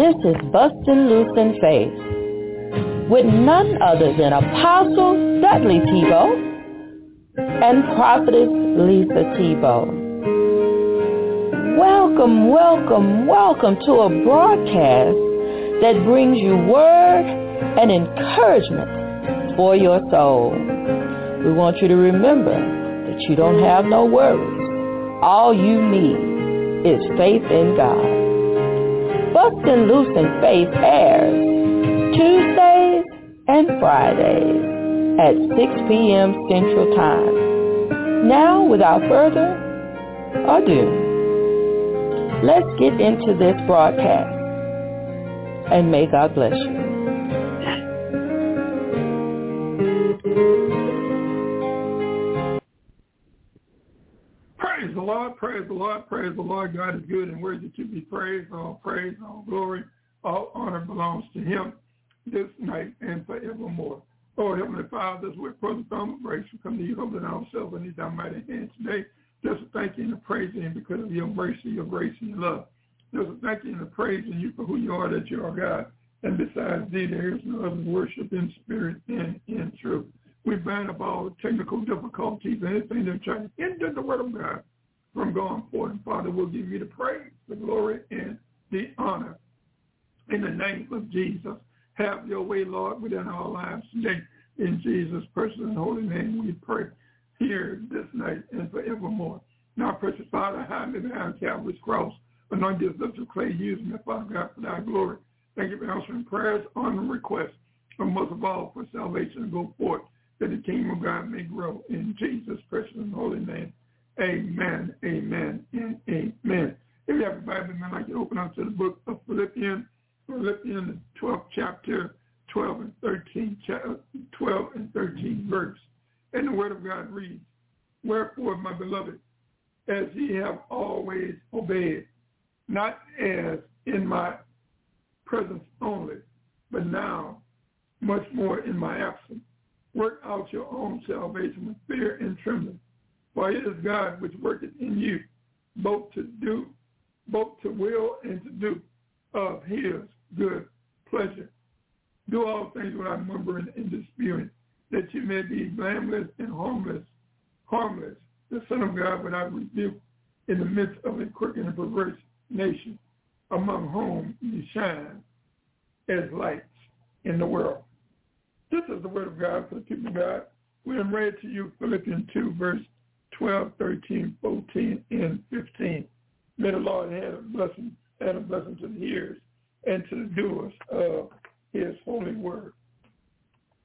this is Bustin' Loose in Faith with none other than Apostle Dudley Thibeaux and Prophetess Lisa Thibeaux. Welcome, welcome, welcome to a broadcast that brings you word and encouragement for your soul. We want you to remember that you don't have no worries. All you need is faith in God. Bustin' Loose in Faith airs Tuesdays and Fridays at 6 p.m. Central Time. Now, without further ado, let's get into this broadcast. And may God bless you. Praise the Lord, praise the Lord, praise. God is good and worthy to be praised. All praise, all glory, all honor belongs to him this night and forevermore. Lord Heavenly Father, as we're present from grace, we come to you humbling ourselves in these mighty hands today. Just thanking and praising you because of your mercy, your grace, and your love. Just thanking and praising you for who you are, that you are God. And besides thee, there is no other worship in spirit and in truth. We bind up all technical difficulties, and anything that try to hinder the word of God from going forth. And Father, we'll give you the praise, the glory, and the honor. In the name of Jesus, have your way, Lord, within our lives today. In Jesus' personal and holy name, we pray here this night and forevermore. Now, precious Father, hide me behind Calvary's cross. Anoint this lips of clay. Use me, Father God, for thy glory. Thank you for answering prayers, honor, and requests, but most of all for salvation to go forth, that the kingdom of God may grow. In Jesus' precious and holy name. Amen, amen, and amen. If you have a Bible, I'd like to open up to the book of Philippians, Philippians 12th chapter, 12 and 13, 12 and 13 verse. And the word of God reads, Wherefore, my beloved, as ye have always obeyed, not as in my presence only, but now much more in my absence, work out your own salvation with fear and trembling for it is God which worketh in you, both to do, both to will and to do of his good pleasure. Do all things without murmuring and disputing, that you may be blameless and harmless, harmless, the Son of God without rebuke, in the midst of a crooked and perverse nation, among whom you shine as lights in the world. This is the word of God for the people of God. We have read to you Philippians 2, verse 12, 13, 14, and 15. May the Lord add a blessing, add a blessing to the hearers and to the doers of his holy word.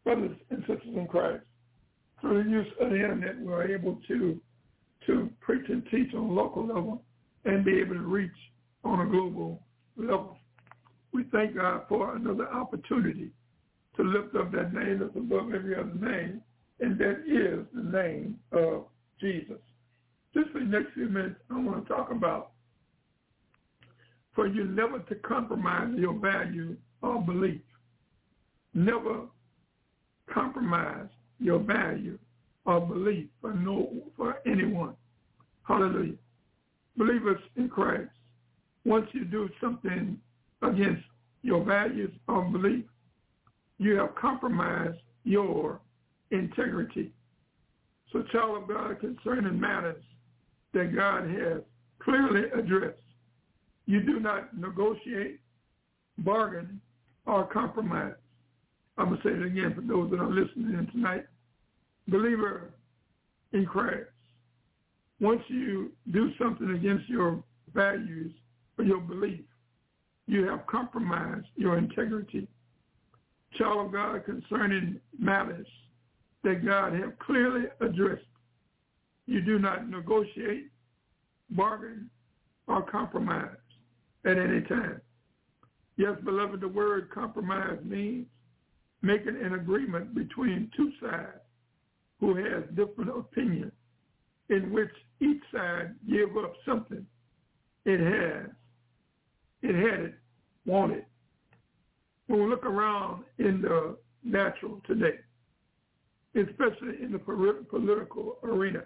Brothers and sisters in Christ, through the use of the internet, we're able to, to preach and teach on a local level and be able to reach on a global level. We thank God for another opportunity to lift up that name that's above every other name, and that is the name of Jesus. Just for the next few minutes, I want to talk about for you never to compromise your value or belief. Never compromise your value or belief for no for anyone. Hallelujah. Believers in Christ, once you do something against your values or belief, you have compromised your integrity. Child of God concerning matters that God has clearly addressed. You do not negotiate, bargain, or compromise. I'm going to say it again for those that are listening in tonight. Believer in Christ, once you do something against your values or your belief, you have compromised your integrity. Child of God concerning matters that God have clearly addressed. You do not negotiate, bargain, or compromise at any time. Yes, beloved, the word compromise means making an agreement between two sides who has different opinions in which each side give up something it has, it had it, wanted. When we look around in the natural today, especially in the political arena,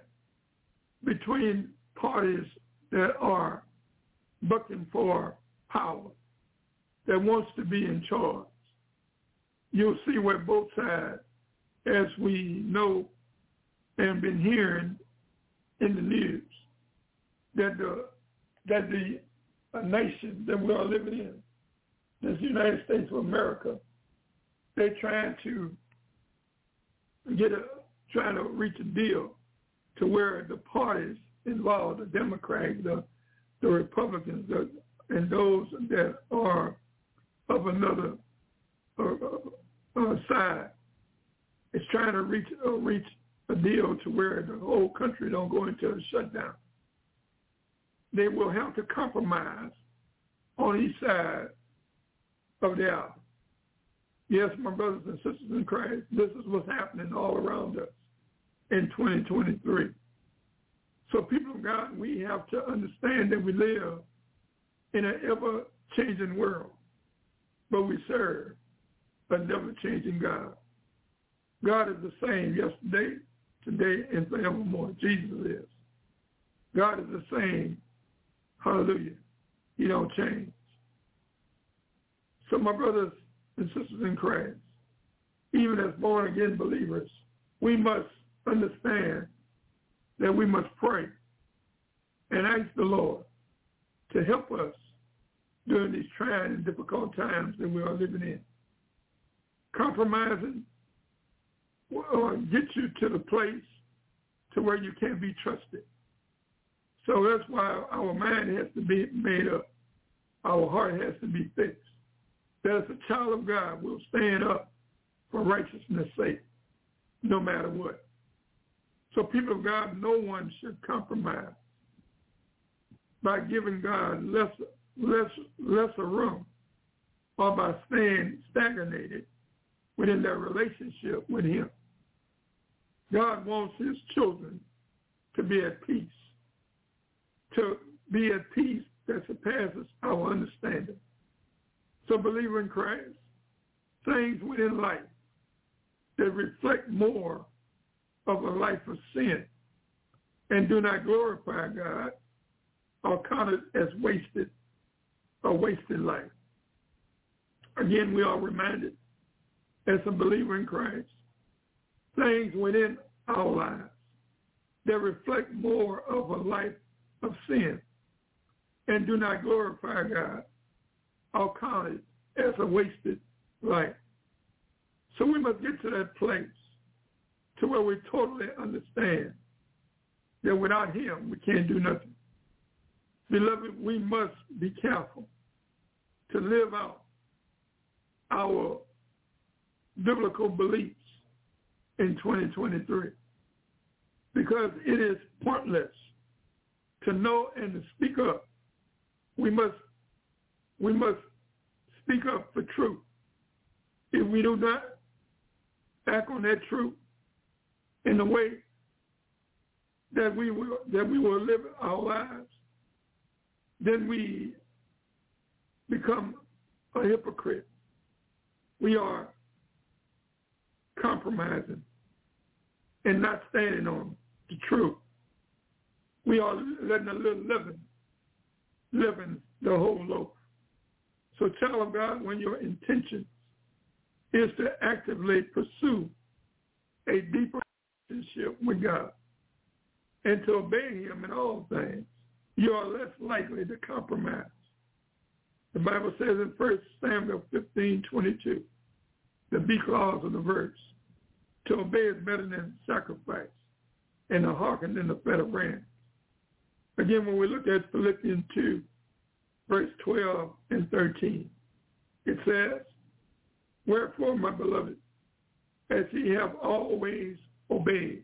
between parties that are bucking for power. that wants to be in charge. You'll see where both sides, as we know and been hearing in the news, that the that the nation that we are living in, this United States of America, they're trying to get a trying to reach a deal to where the parties involved, the Democrats, the the Republicans, the, and those that are of another uh, uh, uh, side, is trying to reach uh, reach a deal to where the whole country don't go into a shutdown. They will have to compromise on each side of the aisle. Yes, my brothers and sisters in Christ, this is what's happening all around us in 2023. So people of God, we have to understand that we live in an ever-changing world, but we serve a never-changing God. God is the same yesterday, today, and forevermore. Jesus is. God is the same. Hallelujah. He don't change. So my brothers and sisters in Christ, even as born-again believers, we must understand that we must pray and ask the Lord to help us during these trying and difficult times that we are living in. Compromising will get you to the place to where you can't be trusted. So that's why our mind has to be made up. Our heart has to be fixed. That as a child of God, we'll stand up for righteousness' sake, no matter what. So people of God, no one should compromise by giving God less, less, lesser room or by staying stagnated within their relationship with him. God wants his children to be at peace, to be at peace that surpasses our understanding. So believer in Christ, things within life that reflect more of a life of sin and do not glorify God are counted as wasted, a wasted life. Again, we are reminded as a believer in Christ, things within our lives that reflect more of a life of sin and do not glorify God are counted as a wasted life. So we must get to that place to where we totally understand that without him we can't do nothing. Beloved, we must be careful to live out our biblical beliefs in 2023 because it is pointless to know and to speak up. We must we must speak up for truth. If we do not act on that truth, in the way that we will that we will live our lives, then we become a hypocrite. We are compromising and not standing on the truth. We are letting a little living, living the whole loaf. So child of God, when your intention is to actively pursue a deeper relationship with God and to obey him in all things, you are less likely to compromise. The Bible says in 1 Samuel 15, 22, the B clause of the verse, to obey is better than sacrifice, and to hearken than the fat of rams. Again, when we look at Philippians 2, verse 12 and 13, it says, Wherefore, my beloved, as ye have always obeyed,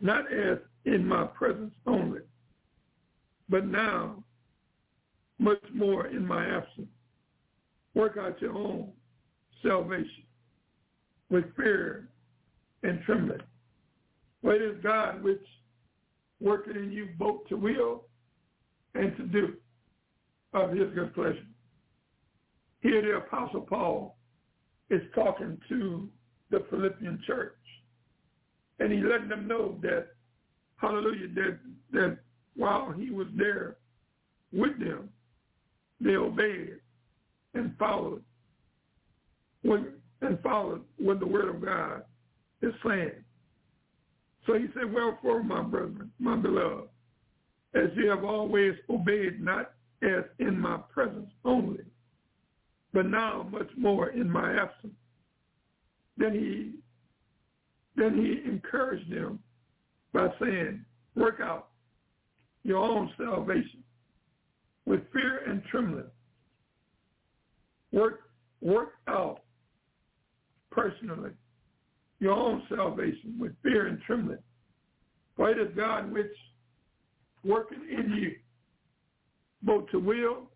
not as in my presence only, but now much more in my absence. Work out your own salvation with fear and trembling. For it is God which working in you both to will and to do of his good pleasure. Here the Apostle Paul is talking to the Philippian church. And he letting them know that, hallelujah, that, that while he was there with them, they obeyed and followed when and followed what the word of God is saying. So he said, Wherefore, my brethren, my beloved, as you have always obeyed, not as in my presence only, but now much more in my absence. Then he then he encouraged them by saying, Work out your own salvation with fear and trembling. Work work out personally your own salvation with fear and trembling. For it is God which working in you, both to will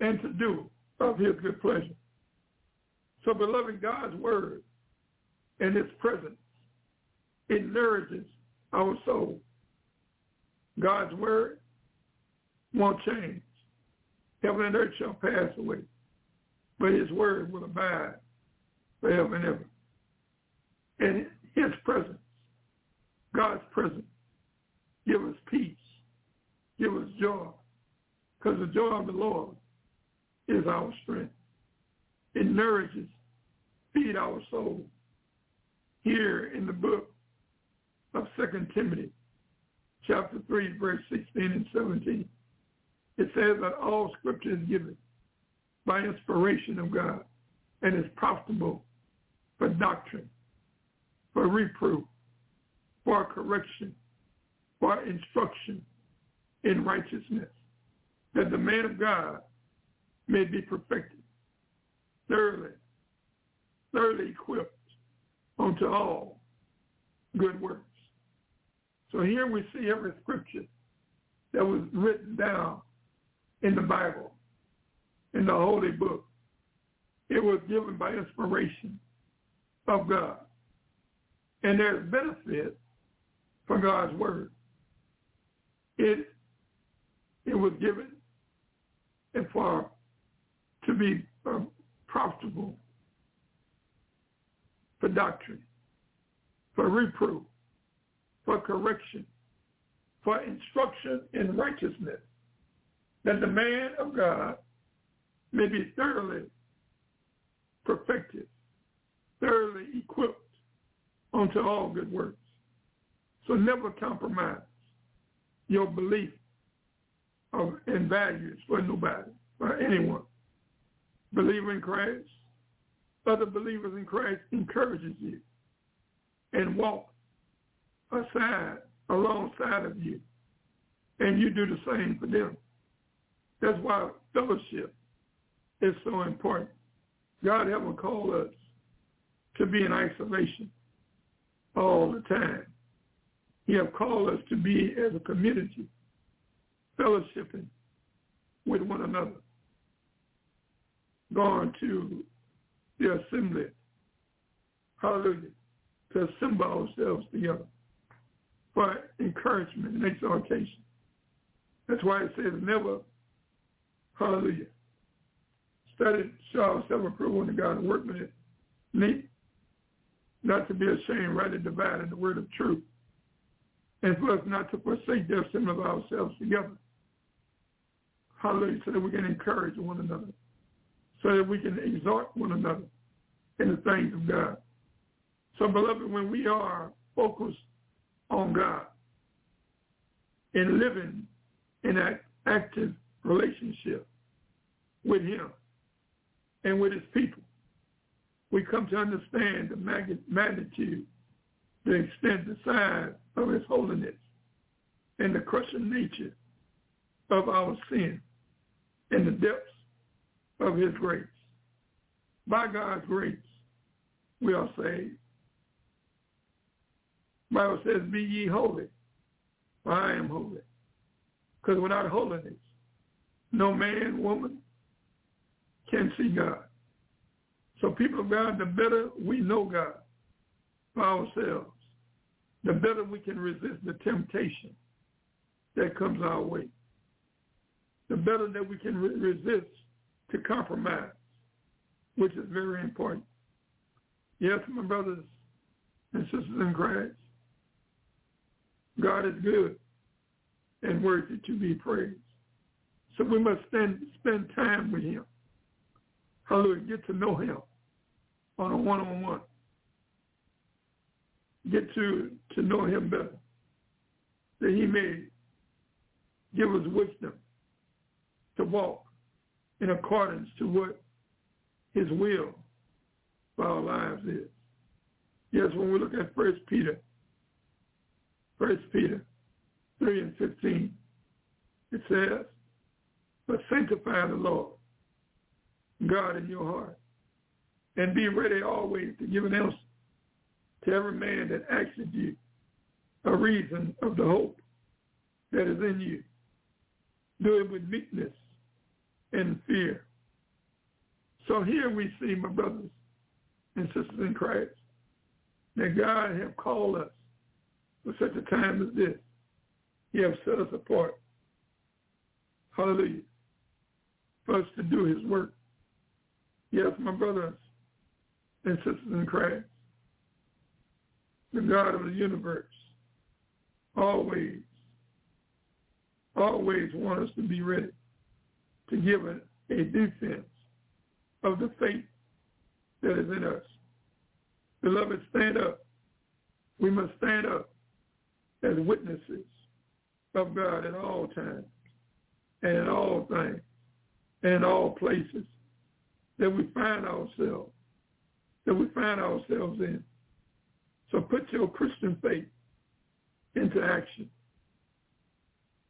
and to do of his good pleasure. So beloved, God's word and his presence, it nourishes our soul. God's word won't change. Heaven and earth shall pass away, but his word will abide forever and ever. And his presence, God's presence, give us peace, give us joy, because the joy of the Lord is our strength. It nourishes, feed our soul. Here in the book of Second Timothy, chapter 3, verse 16 and 17, it says that all scripture is given by inspiration of God and is profitable for doctrine, for reproof, for correction, for instruction in righteousness, that the man of God may be perfected, thoroughly, thoroughly equipped unto all good works. So here we see every scripture that was written down in the Bible, in the Holy Book. It was given by inspiration of God. And there's benefit for God's word. It it was given and for to be uh, profitable for doctrine, for reproof, for correction, for instruction in righteousness, that the man of God may be thoroughly perfected, thoroughly equipped unto all good works. So never compromise your belief of, and values for nobody, for anyone. Believe in Christ. Other believers in Christ encourages you and walk aside, alongside of you. And you do the same for them. That's why fellowship is so important. God haven't called us to be in isolation all the time. He have called us to be as a community, fellowshipping with one another, going to the assembly, hallelujah, to assemble ourselves together for encouragement and exhortation. That's why it says never, hallelujah, study, show ourselves approved unto God and workman need not to be ashamed, rightly dividing the word of truth. And for us not to forsake the assembly of ourselves together. Hallelujah, so that we can encourage one another, so that we can exhort one another in the things of God. So, beloved, when we are focused on God and living in an active relationship with him and with his people, we come to understand the magnitude, the extent, the size of his holiness, and the crushing nature of our sin and the depths of his grace. By God's grace, we are saved. Bible says, be ye holy, for I am holy. Because without holiness, no man, woman can see God. So people of God, the better we know God for ourselves, the better we can resist the temptation that comes our way. The better that we can re- resist to compromise, which is very important. Yes, my brothers and sisters in Christ, God is good and worthy to be praised. So we must spend, spend time with him hallelujah, get to know him on a one-on-one. Get to, to know him better. That he may give us wisdom to walk in accordance to what his will for our lives is. Yes, when we look at First Peter, First Peter 3 and 15, it says, but sanctify the Lord, God in your heart, and be ready always to give an answer to every man that asks you a reason of the hope that is in you. Do it with meekness and fear. So here we see, my brothers and sisters in Christ, that God have called us for such a time as this. He has set us apart. Hallelujah. For us to do his work. Yes, my brothers and sisters in Christ, the God of the universe always, always want us to be ready to give a, a defense of the faith that is in us. Beloved, stand up. We must stand up as witnesses of God at all times and in all things and in all places that we find ourselves, that we find ourselves in. So put your Christian faith into action.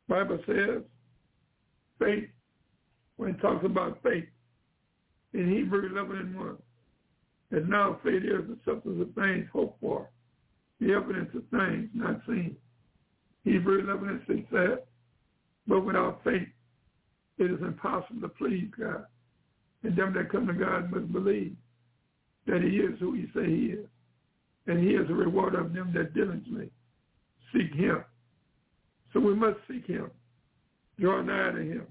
Bible says faith, when it talks about faith, in Hebrew 11 and 1, that now faith is the substance of things hoped for, the evidence of things not seen. Hebrew 11 and 6 says, but without faith, it is impossible to please God. And them that come to God must believe that he is who he say he is. And he is a reward of them that diligently seek him. So we must seek him, draw nigh to him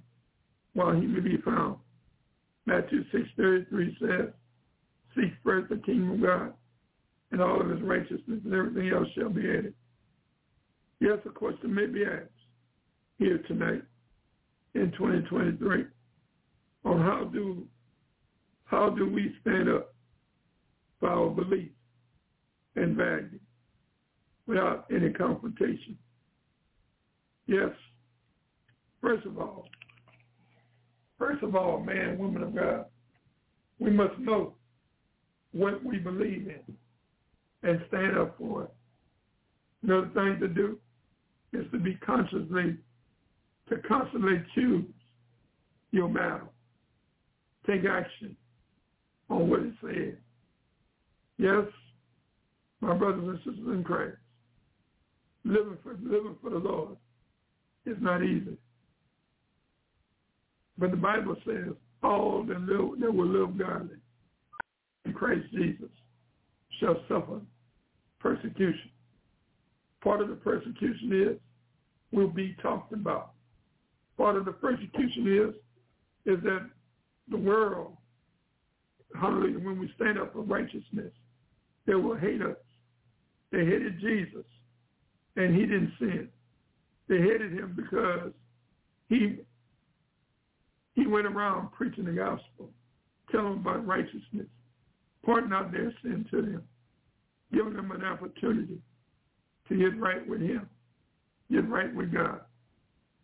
while he may be found. Matthew 6.33 says, seek first the kingdom of God and all of his righteousness and everything else shall be added. Yes, a question may be asked here tonight in 2023 on how do how do we stand up for our belief and value without any confrontation? Yes, first of all, first of all, man, woman of God, we must know what we believe in and stand up for it. Another thing to do is to be consciously, to constantly choose your battle. Take action on what it says. Yes, my brothers and sisters in Christ, living for living for the Lord is not easy. But the Bible says all that, live, that will live godly in Christ Jesus shall suffer persecution part of the persecution is will be talked about. Part of the persecution is is that the world, hallelujah, when we stand up for righteousness, they will hate us. They hated Jesus, and he didn't sin. They hated him because he he went around preaching the gospel, telling them about righteousness, pointing out their sin to them, giving them an opportunity to get right with him, get right with God.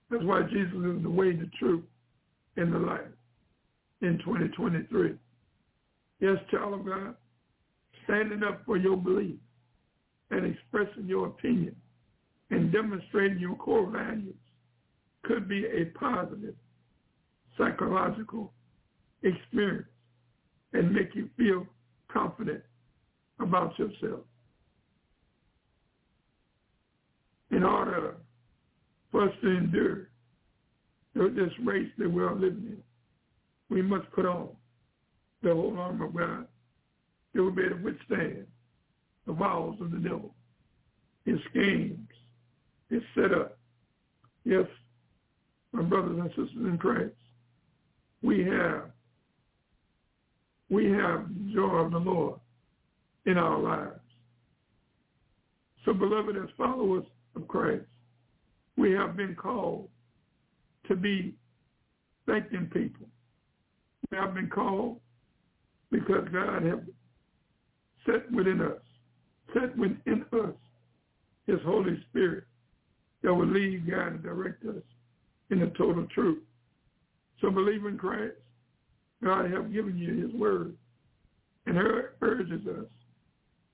That's why Jesus is the way, the truth, and the life in 2023. Yes, child of God, standing up for your belief and expressing your opinion and demonstrating your core values could be a positive psychological experience and make you feel confident about yourself. in order for us to endure this race that we're living in. We must put on the whole armor of God that will be able to withstand the wiles of the devil, his schemes, his setup. Yes, my brothers and sisters in Christ, we have we have joy of the Lord in our lives. So beloved, as followers of Christ. We have been called to be thanking people. We have been called because God has set within us, set within us his Holy Spirit that will lead, guide, and direct us in the total truth. So believe in Christ. God has given you his word and urges us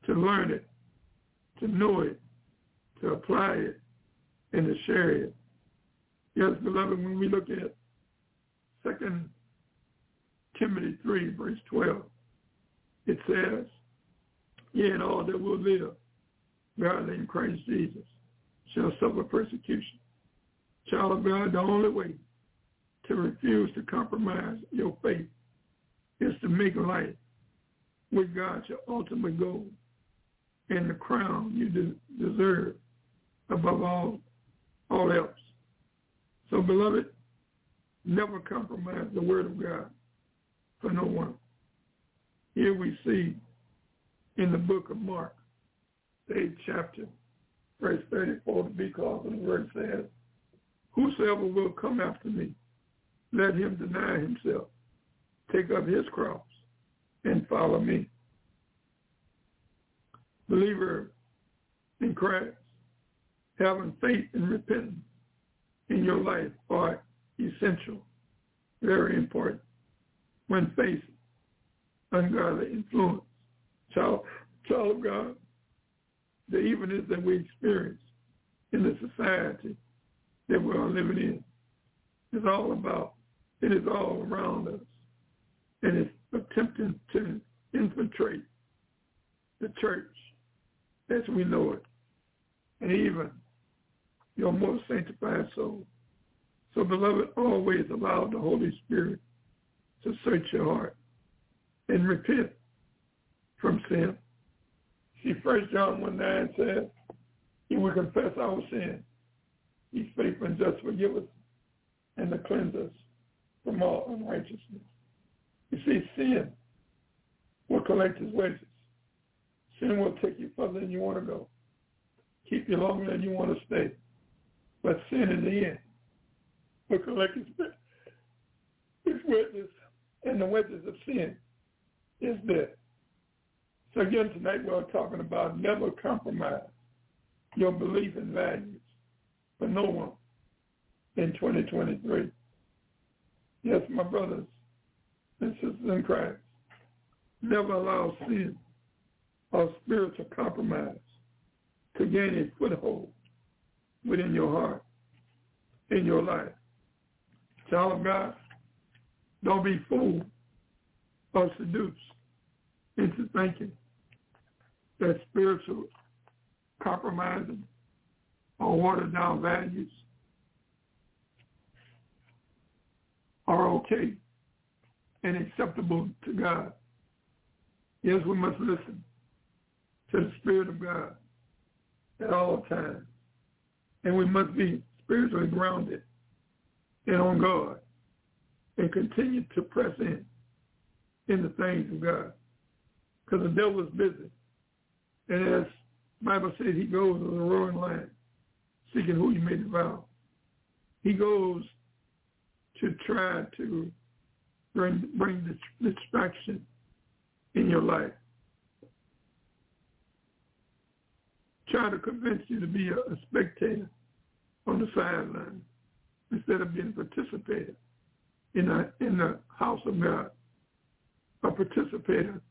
to learn it, to know it, to apply it, and to share it. Yes, beloved, when we look at Second Timothy 3, verse 12, it says, Yea, and all that will live, godly in Christ Jesus, shall suffer persecution. Child of God, the only way to refuse to compromise your faith is to make light with God your ultimate goal and the crown you de- deserve above all all else. So, beloved, never compromise the word of God for no one. Here we see in the book of Mark, the eighth chapter, verse 34, because the word says, Whosoever will come after me, let him deny himself, take up his cross, and follow me. Believer in Christ, having faith and repentance in your life are essential, very important when facing ungodly influence. Child, child of God, the evilness that we experience in the society that we are living in is all about, it is all around us. And it's attempting to infiltrate the church as we know it. And even your most sanctified soul. So beloved, always allow the Holy Spirit to search your heart and repent from sin. See, First John 1 9 says, He will confess our sin. He's faithful and just forgive us and to cleanse us from all unrighteousness. You see, sin will collect his wages. Sin will take you further than you want to go, keep you longer than you want to stay. But sin in the end will collect his, his witness, and the wages of sin is death. So again, tonight we're talking about never compromise your belief and values for no one in 2023. Yes, my brothers and sisters in Christ, never allow sin or spiritual compromise to gain a foothold within your heart, in your life. Child of God, don't be fooled or seduced into thinking that spiritual compromising or watered down values are okay and acceptable to God. Yes, we must listen to the Spirit of God at all times. And we must be spiritually grounded and on God and continue to press in in the things of God. Because the devil is busy. And as Bible says, he goes as a roaring lion, seeking who he may devour. He goes to try to bring, bring distraction in your life. Try to convince you to be a, a spectator on the sideline instead of being a participator in the, in the house of God, a participator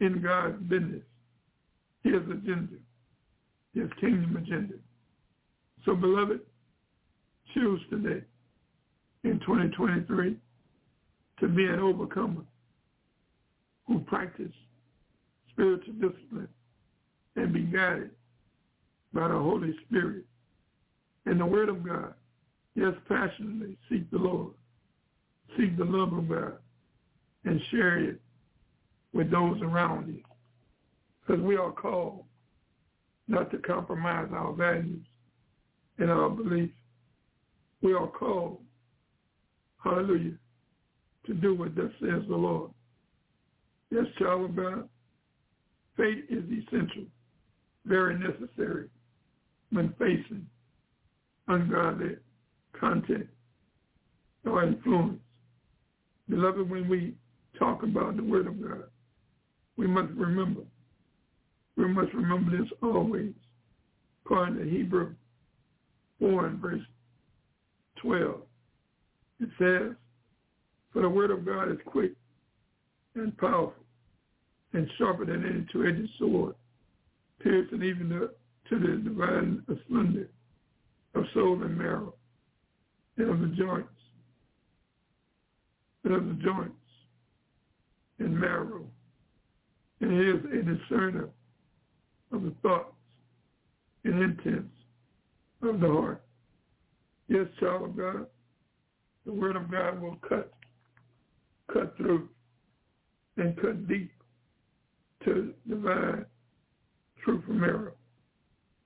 in God's business, his agenda, his kingdom agenda. So beloved, choose today in 2023 to be an overcomer who practice spiritual discipline and be guided by the Holy Spirit and the Word of God. Yes, passionately seek the Lord, seek the love of God, and share it with those around you. Because we are called not to compromise our values and our beliefs. We are called, hallelujah, to do what thus says the Lord. Yes, child of God, faith is essential, very necessary when facing ungodly content or influence. Beloved, when we talk about the Word of God, we must remember. We must remember this always. According to Hebrew 4 and verse 12, it says, For the Word of God is quick and powerful and sharper than any two-edged sword, piercing even to, to the divine asunder of soul and marrow, and of the joints, and of the joints and marrow, and is a discerner of the thoughts and intents of the heart. Yes, child of God, the word of God will cut, cut through and cut deep to divine truth from error.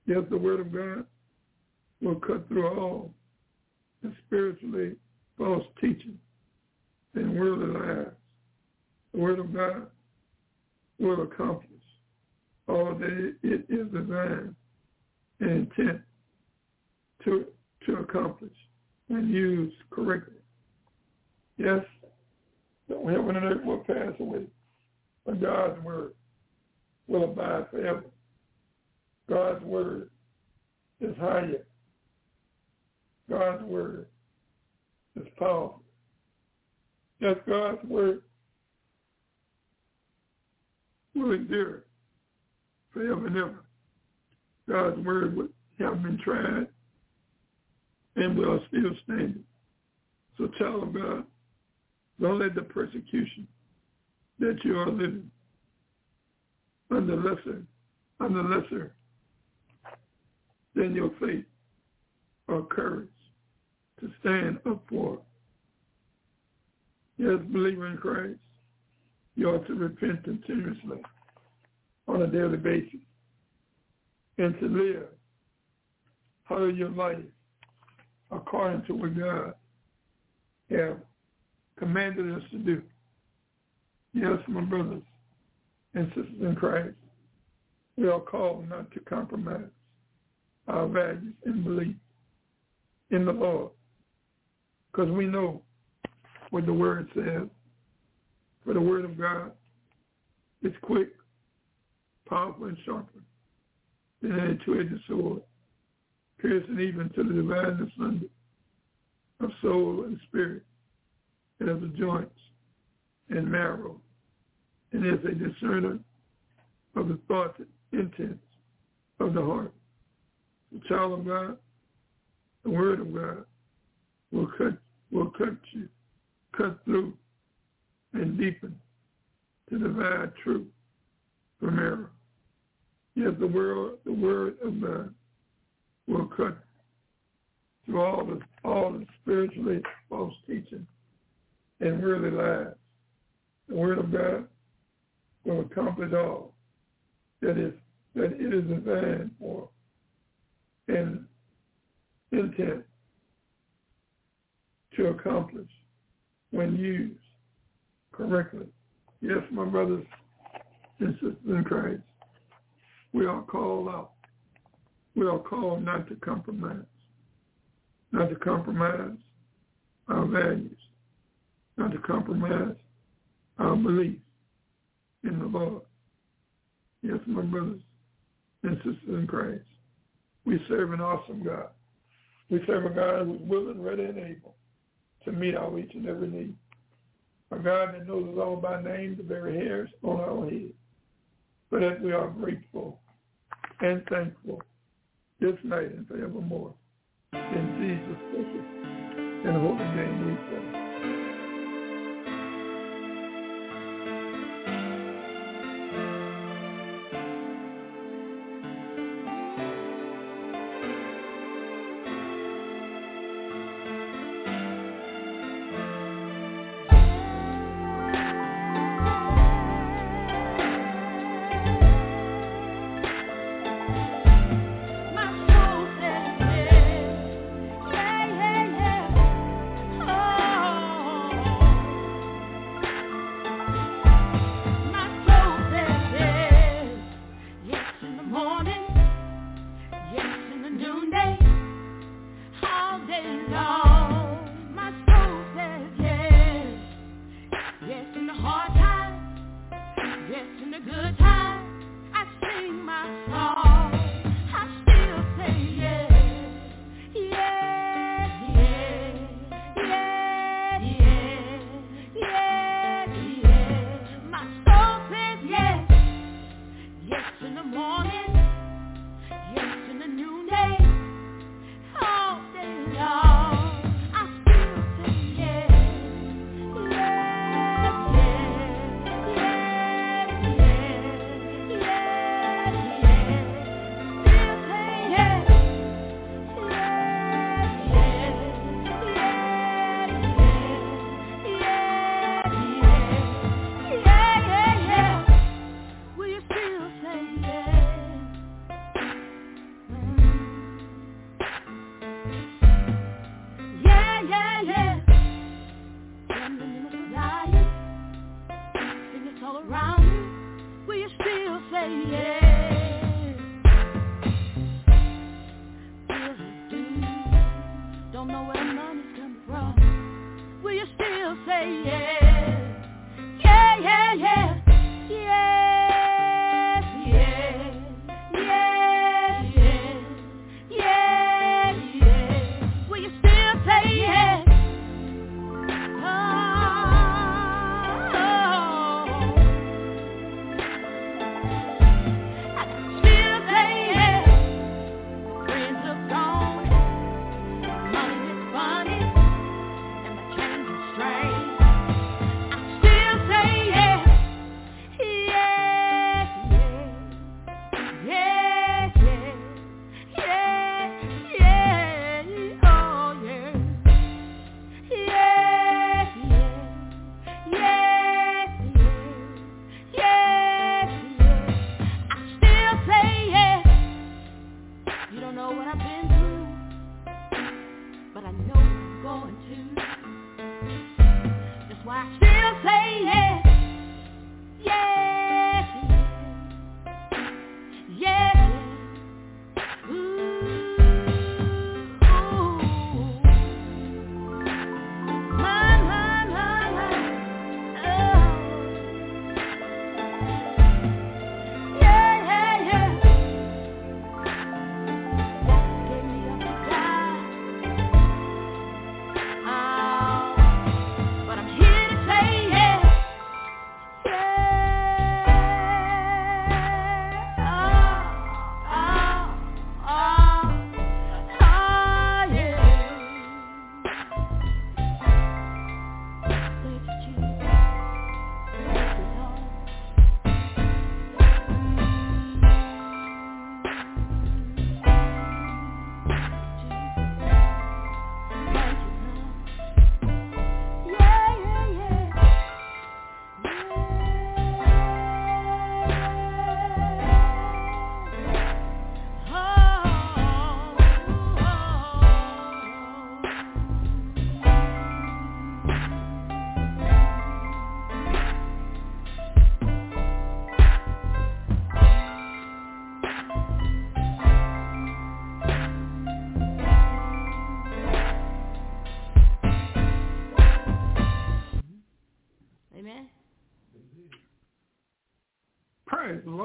Yes, the word of God will cut through all the spiritually false teaching and worldly lies. The word of God will accomplish all that it is designed and intent to to accomplish when used correctly. Yes, heaven and earth will pass away, but God's word will abide forever. God's word is higher. God's word is powerful. Yes, God's word will endure forever and ever. God's word would have been tried and we are still standing. So of God, don't let the persecution that you are living under lesser, under lesser than your faith or courage to stand up for. Yes, believer in Christ, you ought to repent continuously on a daily basis and to live how your life according to what God have commanded us to do. Yes, my brothers and sisters in Christ, we are called not to compromise our values and beliefs in the Lord because we know what the word says. For the word of God is quick, powerful, and sharper than any two-edged sword, piercing even to the divine asunder of soul and spirit, and of the joints and marrow, and is a discerner of the thoughts and intents of the heart. The child of God, the word of God, will cut will cut you, cut through and deepen to divide truth from error. Yes, the word the word of God will cut through all the all the spiritually false teaching and worldly lies. The word of God will accomplish all that is that it is designed for and intent to accomplish when used correctly. Yes, my brothers and sisters in Christ, we are called out. We are called not to compromise, not to compromise our values, not to compromise our belief in the Lord. Yes, my brothers and sisters in Christ, we serve an awesome God. We serve a God who is willing, ready, and able to meet our each and every need. A God that knows us all by name, the very hairs on our head. But as we are grateful and thankful this night and forevermore. In Jesus' precious and holy name we pray.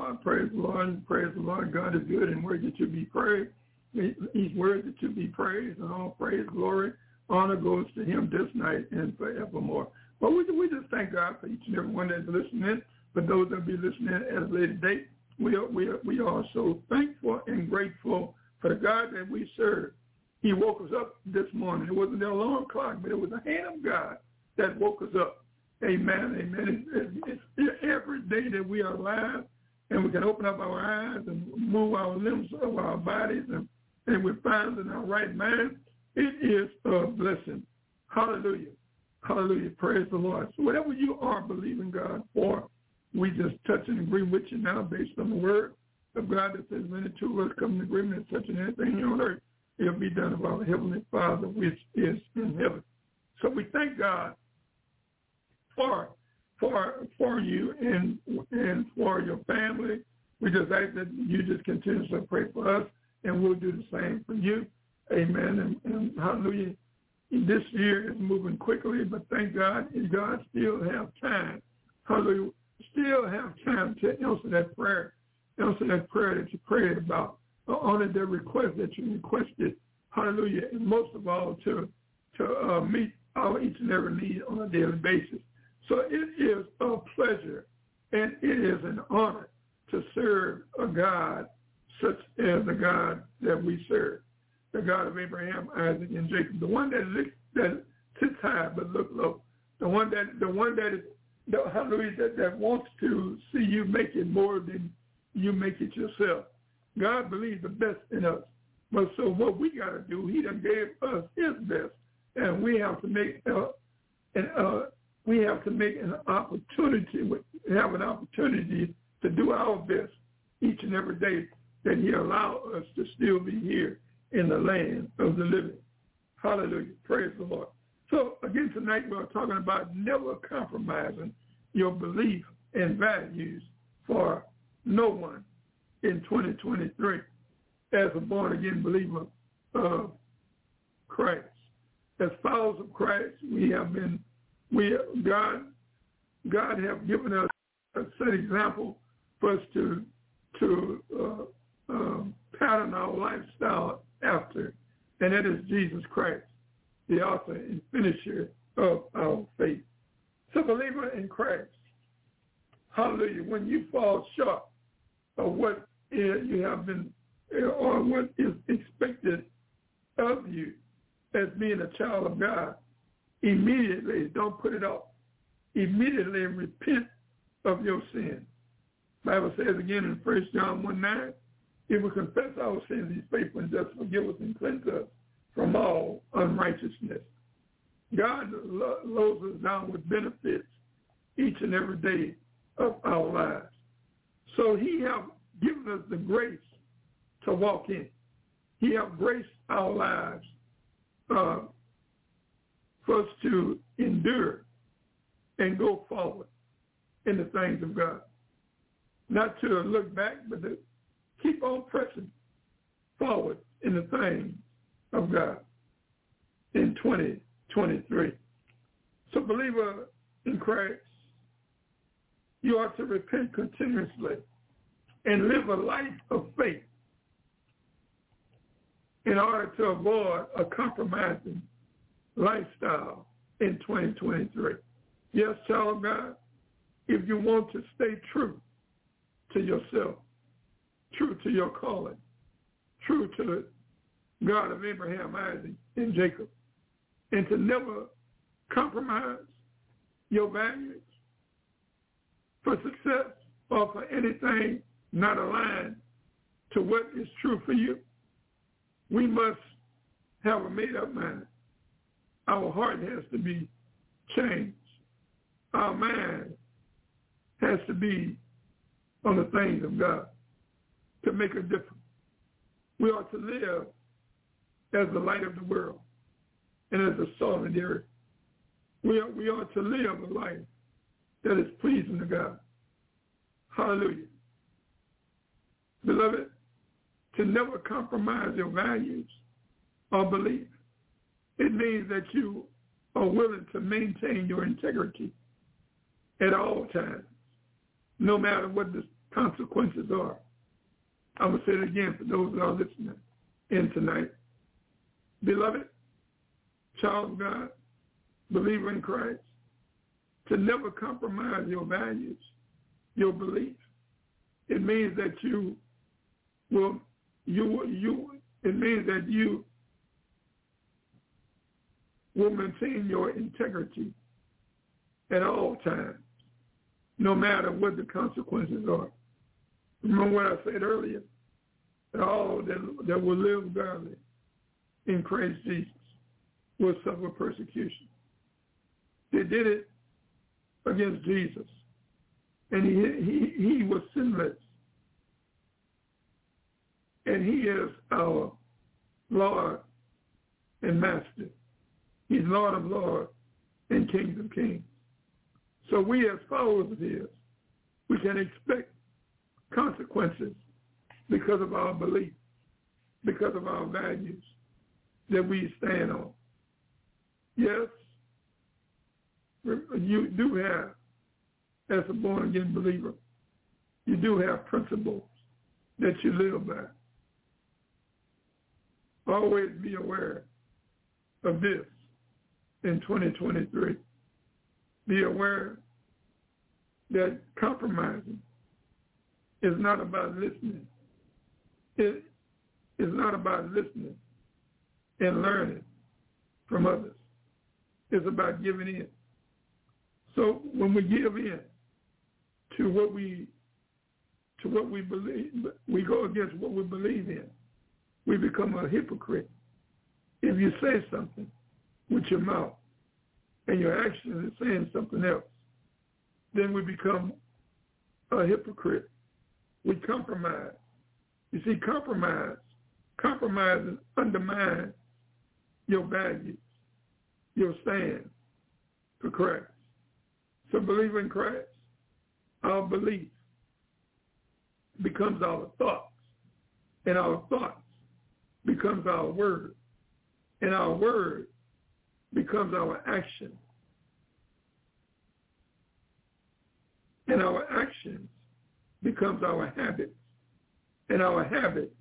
Lord Praise the Lord. God is good and worthy to be praised. He's worthy to be praised, and all praise, glory, honor goes to him this night and forevermore. But we, we just thank God for each and every one that's listening. For those that will be listening at a later date, we are, we are, we are so thankful and grateful for the God that we serve. He woke us up this morning. It wasn't the alarm clock, but it was the hand of God that woke us up. Amen. Amen. It's, it's every day that we are alive and we can open up our eyes and move our limbs of our bodies and, and we find in our right mind, it is a blessing. Hallelujah. Hallelujah. Praise the Lord. So whatever you are believing God for, we just touch and agree with you now based on the word of God that says many two of us come in agreement and touching anything on earth, it'll be done of our Heavenly Father which is in heaven. So we thank God for for for you and and for your family. We just ask that you just continue to pray for us, and we'll do the same for you. Amen. And, and hallelujah. This year is moving quickly, but thank God, God still have time. Hallelujah. Still have time to answer that prayer answer that prayer that you prayed about, honor the request that you requested. Hallelujah. And most of all, to to uh, meet our each and every need on a daily basis. So it is a pleasure and it is an honor to serve a God such as the God that we serve, the God of Abraham, Isaac, and Jacob, the one that looks, that sits high but look low, the one that the one that is the, hallelujah that, that wants to see you make it more than you make it yourself. God believes the best in us. But so what we got to do, he done gave us his best. And we have to make uh, and uh, we have to make an opportunity, have an opportunity to do our best each and every day that he allow us to still be here in the land of the living. Hallelujah. Praise the Lord. So again, tonight we're talking about never compromising your belief and values for no one in 2023 as a born-again believer of Christ. As followers of Christ, we have been, we God, God have given us a set example for us to to uh, uh, pattern our lifestyle after, and that is Jesus Christ, the author and finisher of our faith. So, believer in Christ, hallelujah, when you fall short of what you have been or what is expected of you as being a child of God, immediately don't put it off. Immediately repent of your sin. Bible says again in 1 John 1 9, if we confess our sins, he's faithful and just forgive us and cleanse us from all unrighteousness. God loads us down with benefits each and every day of our lives. So he has given us the grace to walk in. He has graced our lives uh, for us to endure and go forward in the things of God. Not to look back, but to keep on pressing forward in the things of God in 2023. So believer in Christ, you are to repent continuously and live a life of faith in order to avoid a compromising lifestyle in 2023. Yes, child God, if you want to stay true to yourself, true to your calling, true to the God of Abraham, Isaac, and Jacob, and to never compromise your values for success or for anything not aligned to what is true for you, we must have a made-up mind. Our heart has to be changed. Our mind has to be on the things of God to make a difference. We are to live as the light of the world and as the salt of the earth. We are, we are to live a life that is pleasing to God. Hallelujah. Beloved, to never compromise your values or belief. It means that you are willing to maintain your integrity at all times, no matter what the consequences are. I will say it again for those that are listening in tonight. Beloved, child of God, believer in Christ, to never compromise your values, your beliefs. It means that you will you you it means that you will maintain your integrity at all times, no matter what the consequences are. Remember what I said earlier, that all that, that will live godly in Christ Jesus will suffer persecution. They did it against Jesus, and he, he, he was sinless and he is our Lord and Master. He's Lord of Lords and King of Kings. So we as followers of his, we can expect consequences because of our belief, because of our values that we stand on. Yes, you do have, as a born-again believer, you do have principles that you live by. Always be aware of this in 2023. Be aware that compromising is not about listening. It is not about listening and learning from others. It's about giving in. So when we give in to what we to what we believe, we go against what we believe in. We become a hypocrite. If you say something with your mouth and your action is saying something else, then we become a hypocrite. We compromise. You see, compromise, compromise undermines your values, your stand for Christ. So believe in Christ. Our belief becomes our thoughts, and our thoughts becomes our word, and our word becomes our action. And our actions becomes our habits, and our habit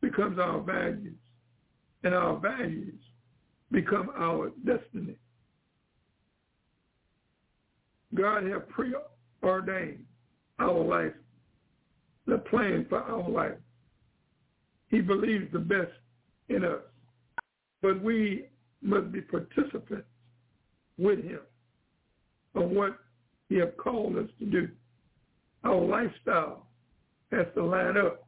becomes our values, and our values become our destiny. God has preordained our life, the plan for our life. He believes the best in us, but we must be participants with him of what he has called us to do. Our lifestyle has to line up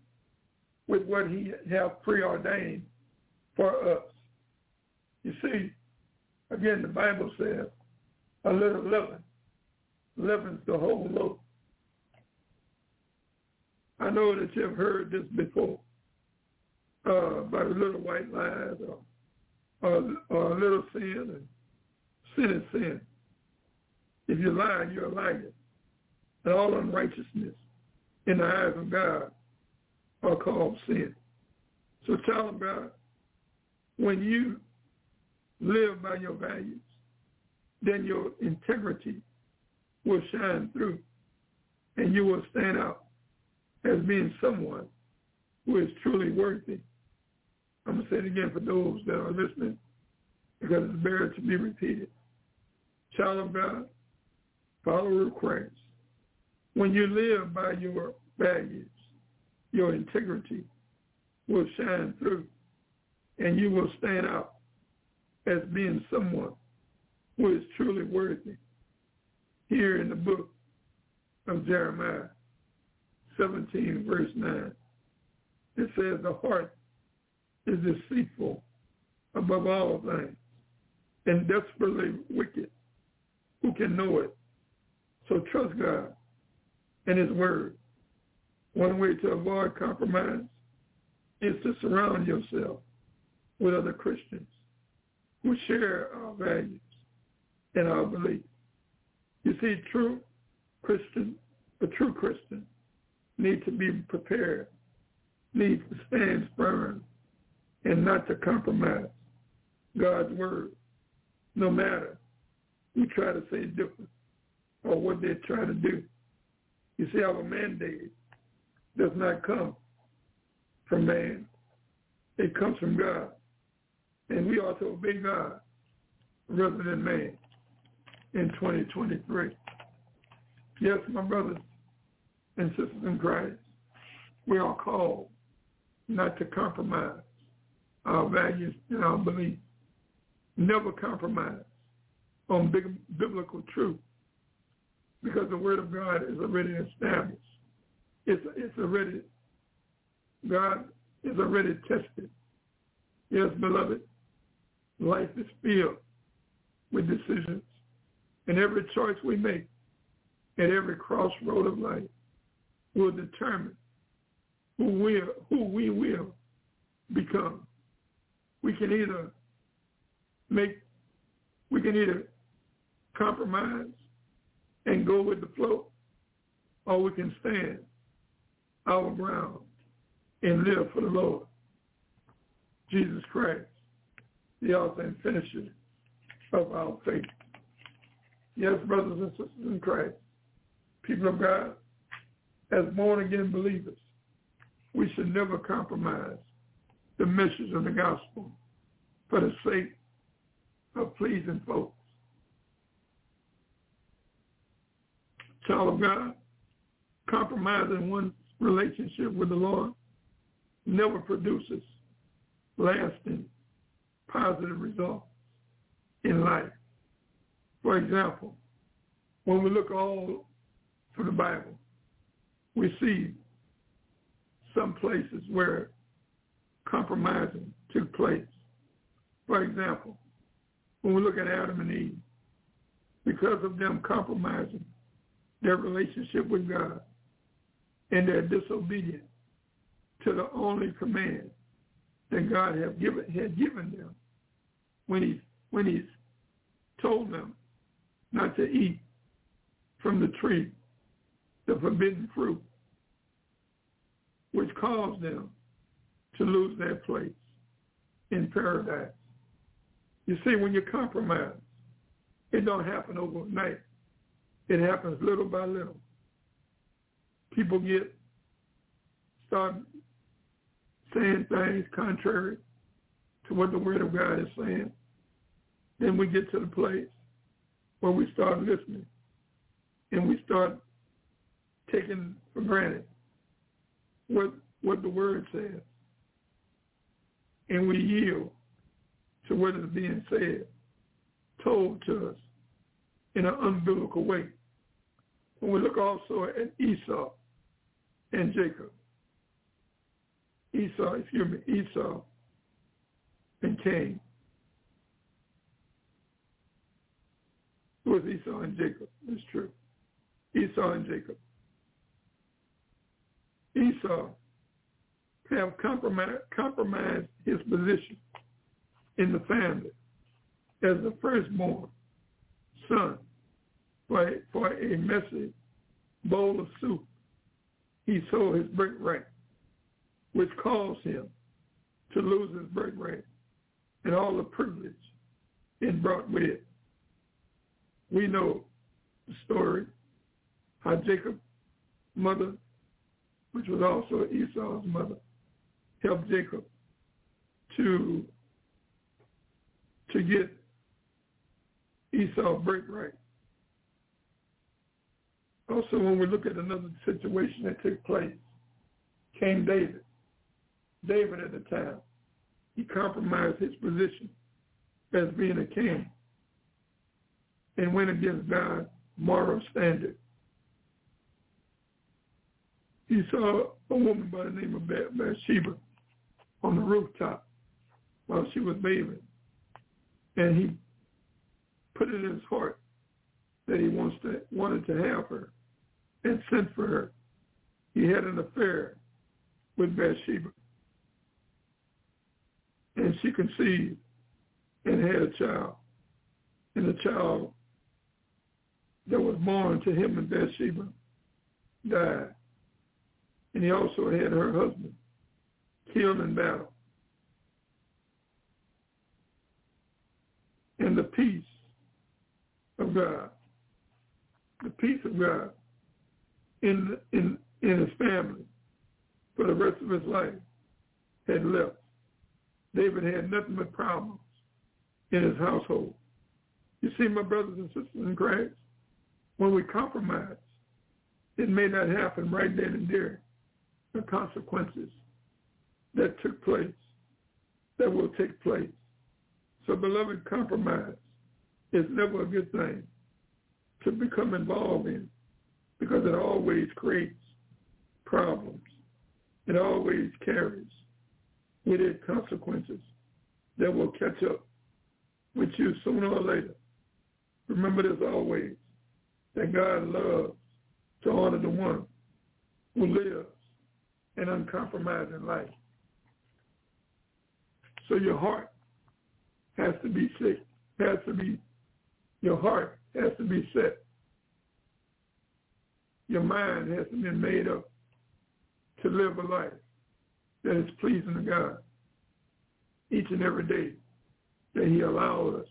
with what he has preordained for us. You see, again, the Bible says a little leaven leavens the whole loaf. I know that you've heard this before uh, about a little white lies or, or, a little sin, and sin is sin. If you're lying, you're a liar. And all unrighteousness in the eyes of God are called sin. So child of God, when you live by your values, then your integrity will shine through and you will stand out as being someone who is truly worthy. I'm going to say it again for those that are listening because it's better to be repeated. Child of God, follower of Christ, when you live by your values, your integrity will shine through and you will stand out as being someone who is truly worthy. Here in the book of Jeremiah 17, verse 9, it says, the heart is deceitful above all things and desperately wicked. Who can know it? So trust God and his word. One way to avoid compromise is to surround yourself with other Christians who share our values and our beliefs. You see, true Christian, a true Christian, need to be prepared, needs to stand firm and not to compromise God's word, no matter who try to say different or what they try to do. You see, our mandate does not come from man. It comes from God. And we ought to obey God rather than man in 2023. Yes, my brothers and sisters in Christ, we are called not to compromise our values and our beliefs. Never compromise on big, biblical truth because the word of God is already established. It's, it's already, God is already tested. Yes, beloved, life is filled with decisions. And every choice we make at every crossroad of life will determine who we, who we will become. We can either make, we can either compromise and go with the flow, or we can stand our ground and live for the Lord. Jesus Christ, the author and finisher of our faith. Yes, brothers and sisters in Christ, people of God, as born again believers, we should never compromise the message of the gospel for the sake of pleasing folks. Child of God, compromising one's relationship with the Lord never produces lasting positive results in life. For example, when we look all through the Bible, we see some places where compromising took place. For example, when we look at Adam and Eve, because of them compromising their relationship with God and their disobedience to the only command that God have given, had given them when he when he's told them not to eat from the tree, the forbidden fruit, which caused them to lose their place in paradise. You see, when you compromise, it don't happen overnight. It happens little by little. People get start saying things contrary to what the Word of God is saying. Then we get to the place where we start listening and we start taking for granted what what the Word says. And we yield to what is being said, told to us in an unbiblical way. When we look also at Esau and Jacob, Esau, excuse me, Esau and Cain. It was Esau and Jacob. It's true. Esau and Jacob. Esau have compromised, compromised his position in the family as the firstborn son for a, for a messy bowl of soup. He sold his birthright which caused him to lose his birthright and all the privilege it brought with it. We know the story, how Jacob's mother, which was also Esau's mother, helped Jacob to to get Esau's birthright. Also, when we look at another situation that took place, came David. David at the time. He compromised his position as being a king and went against God's moral standard. He saw a woman by the name of Bathsheba on the rooftop while she was bathing. And he put it in his heart that he wants to wanted to have her and sent for her. He had an affair with Bathsheba and she conceived and had a child. And the child that was born to him and Bathsheba died. And he also had her husband killed in battle. And the peace of God, the peace of God in, in, in his family for the rest of his life had left. David had nothing but problems in his household. You see, my brothers and sisters in Christ, when we compromise, it may not happen right then and there. The consequences that took place, that will take place. So, beloved, compromise is never a good thing to become involved in because it always creates problems. It always carries with it consequences that will catch up with you sooner or later. Remember this always, that God loves to honor the one who lives an uncompromising life. So your heart has to be sick, has to be, your heart has to be set. Your mind has to be made up to live a life that is pleasing to God each and every day that he allowed us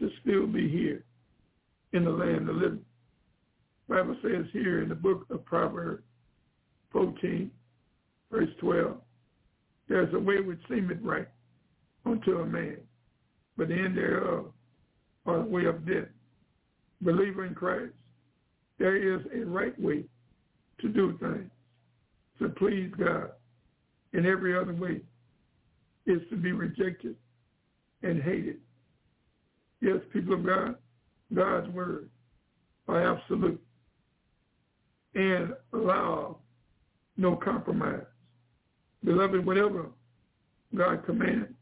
to still be here in the land of living. Bible says here in the book of Proverbs 14 Verse 12, there's a way which seemeth right unto a man, but the end thereof are the way of death. Believer in Christ, there is a right way to do things, to please God. And every other way is to be rejected and hated. Yes, people of God, God's word are absolute and allow no compromise. Beloved, whatever God commands,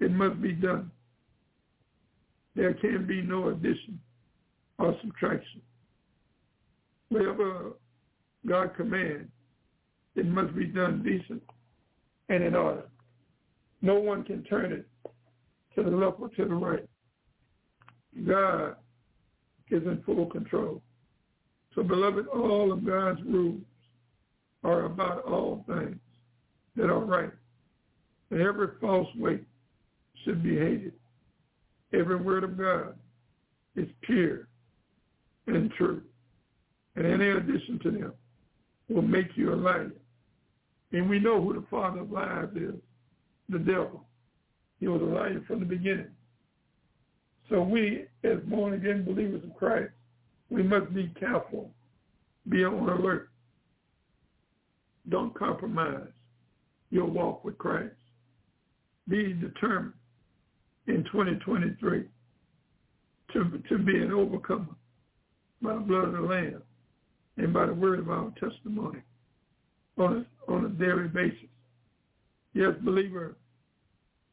it must be done. There can be no addition or subtraction. Whatever God commands, it must be done decent and in order. No one can turn it to the left or to the right. God is in full control. So, beloved, all of God's rules are about all things that are right. And every false way should be hated. Every word of God is pure and true. And any addition to them will make you a liar. And we know who the father of lies is, the devil. He was a liar from the beginning. So we, as born-again believers of Christ, we must be careful, be on alert. Don't compromise your walk with Christ. Be determined in 2023 to, to be an overcomer by the blood of the Lamb and by the word of our testimony on a, on a daily basis. Yes, believer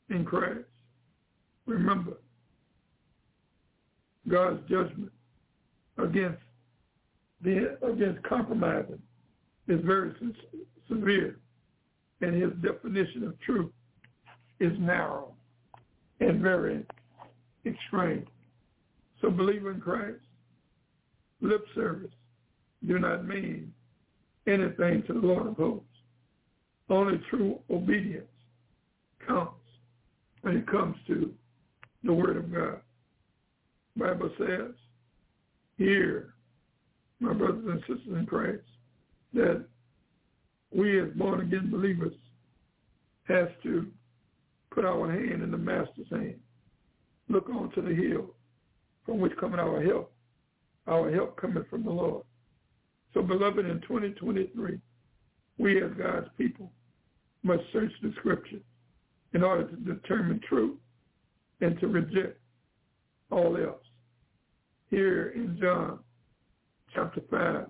in Christ, remember God's judgment against the against compromising is very severe, and his definition of truth is narrow and very extreme. So believe in Christ, lip service do not mean anything to the Lord of hosts. Only true obedience counts when it comes to the word of God. Bible says here, my brothers and sisters in Christ, that we as born again believers has to put our hand in the master's hand. Look on to the hill from which cometh our help. Our help cometh from the Lord. So beloved, in 2023, we as God's people must search the scripture in order to determine truth and to reject all else. Here in John chapter 5,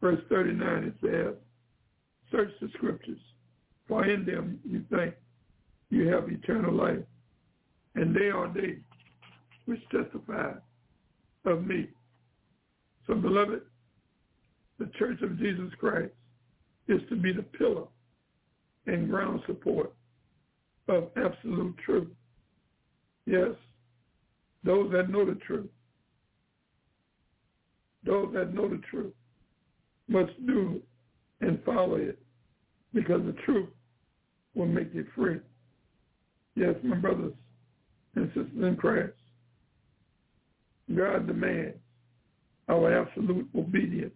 verse 39, it says, search the scriptures, for in them you think you have eternal life, and they are they which testify of me. So, beloved, the church of Jesus Christ is to be the pillar and ground support of absolute truth. Yes, those that know the truth, those that know the truth must do and follow it because the truth will make you free. Yes, my brothers and sisters in Christ, God demands our absolute obedience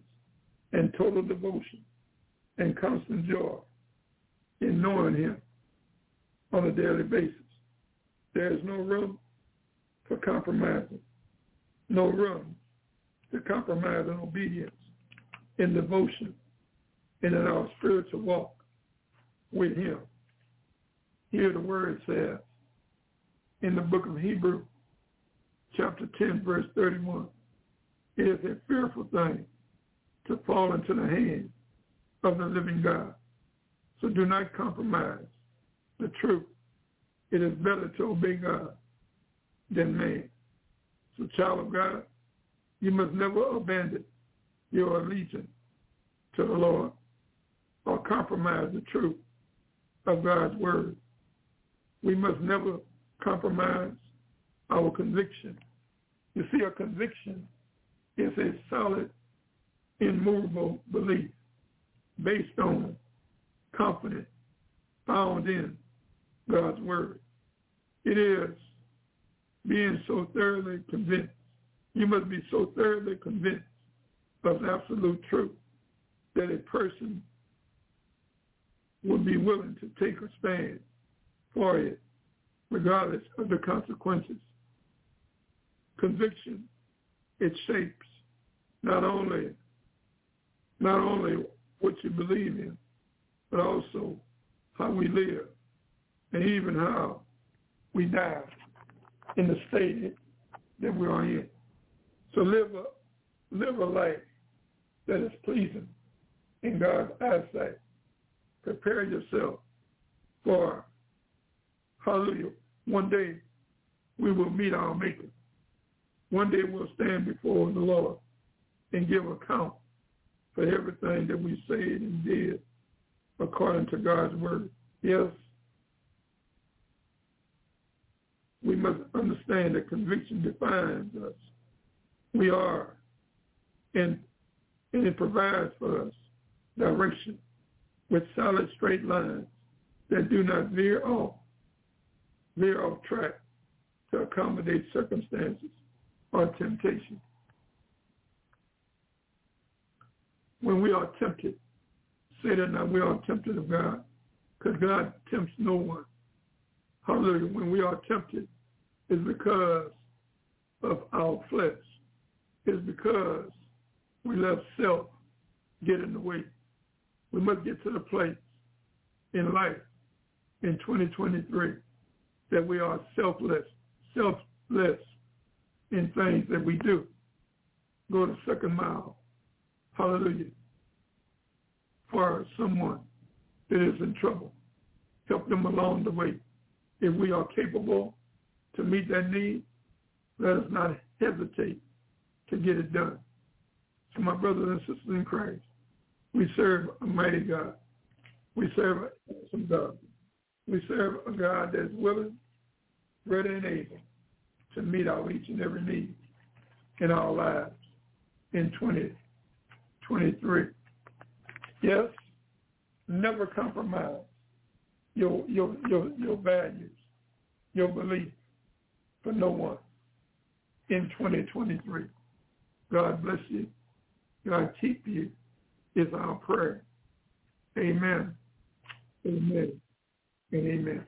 and total devotion and constant joy in knowing him on a daily basis. There is no room for compromising, no room to compromise in obedience, in devotion, and in our spiritual walk with him. Here the word says in the book of Hebrew, chapter 10, verse 31, it is a fearful thing to fall into the hands of the living God. So do not compromise the truth. It is better to obey God than man. So child of God, you must never abandon your allegiance to the Lord or compromise the truth of God's word. We must never compromise our conviction. You see, a conviction is a solid immovable belief based on confidence found in God's word. It is being so thoroughly convinced. You must be so thoroughly convinced of absolute truth that a person would be willing to take a stand for it, regardless of the consequences. Conviction, it shapes not only not only what you believe in, but also how we live and even how we die in the state that we are in. So live a live a life that is pleasing in God's eyesight. Prepare yourself for hallelujah. One day we will meet our maker. One day we'll stand before the Lord and give account for everything that we said and did according to God's word. Yes, we must understand that conviction defines us. We are, and, and it provides for us direction with solid straight lines that do not veer off, veer off track to accommodate circumstances or temptation. When we are tempted, say that now we are tempted of God, because God tempts no one. Hallelujah. When we are tempted, is because of our flesh. It's because we let self get in the way. We must get to the place in life in 2023 that we are selfless, selfless in things that we do. Go the second mile. Hallelujah. For someone that is in trouble. Help them along the way. If we are capable to meet that need, let us not hesitate to get it done. So my brothers and sisters in Christ, we serve a mighty God. We serve awesome God. We serve a God that's willing, ready, and able to meet our each and every need in our lives in 2023. Yes, never compromise your your your your values, your beliefs for no one in 2023. God bless you. God keep you is our prayer. Amen. Amen. And amen.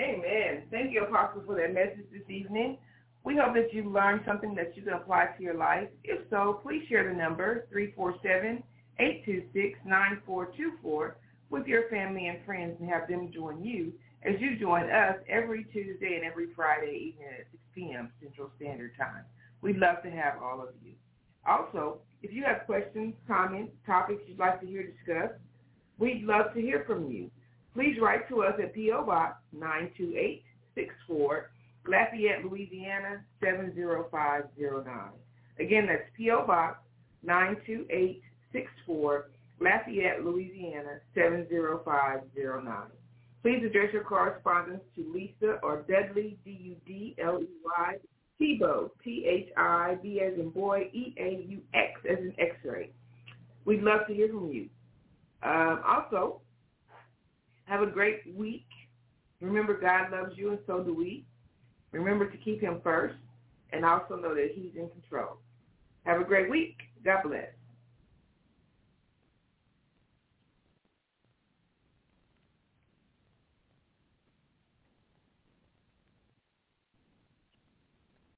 Amen. Thank you, Apostle, for that message this evening. We hope that you learned something that you can apply to your life. If so, please share the number 347-826-9424 with your family and friends and have them join you as you join us every Tuesday and every Friday evening at 6 p.m. Central Standard Time. We'd love to have all of you. Also, if you have questions, comments, topics you'd like to hear discussed, we'd love to hear from you. Please write to us at P.O. Box 92864, Lafayette, Louisiana 70509. Again, that's P.O. Box 92864, Lafayette, Louisiana 70509. Please address your correspondence to Lisa or Dudley, D-U-D-L-E-Y, Thibeaux, T-H-I-B as in boy, E-A-U-X as in x-ray. We'd love to hear from you. Um, also, have a great week. Remember, God loves you and so do we. Remember to keep him first and also know that he's in control. Have a great week. God bless.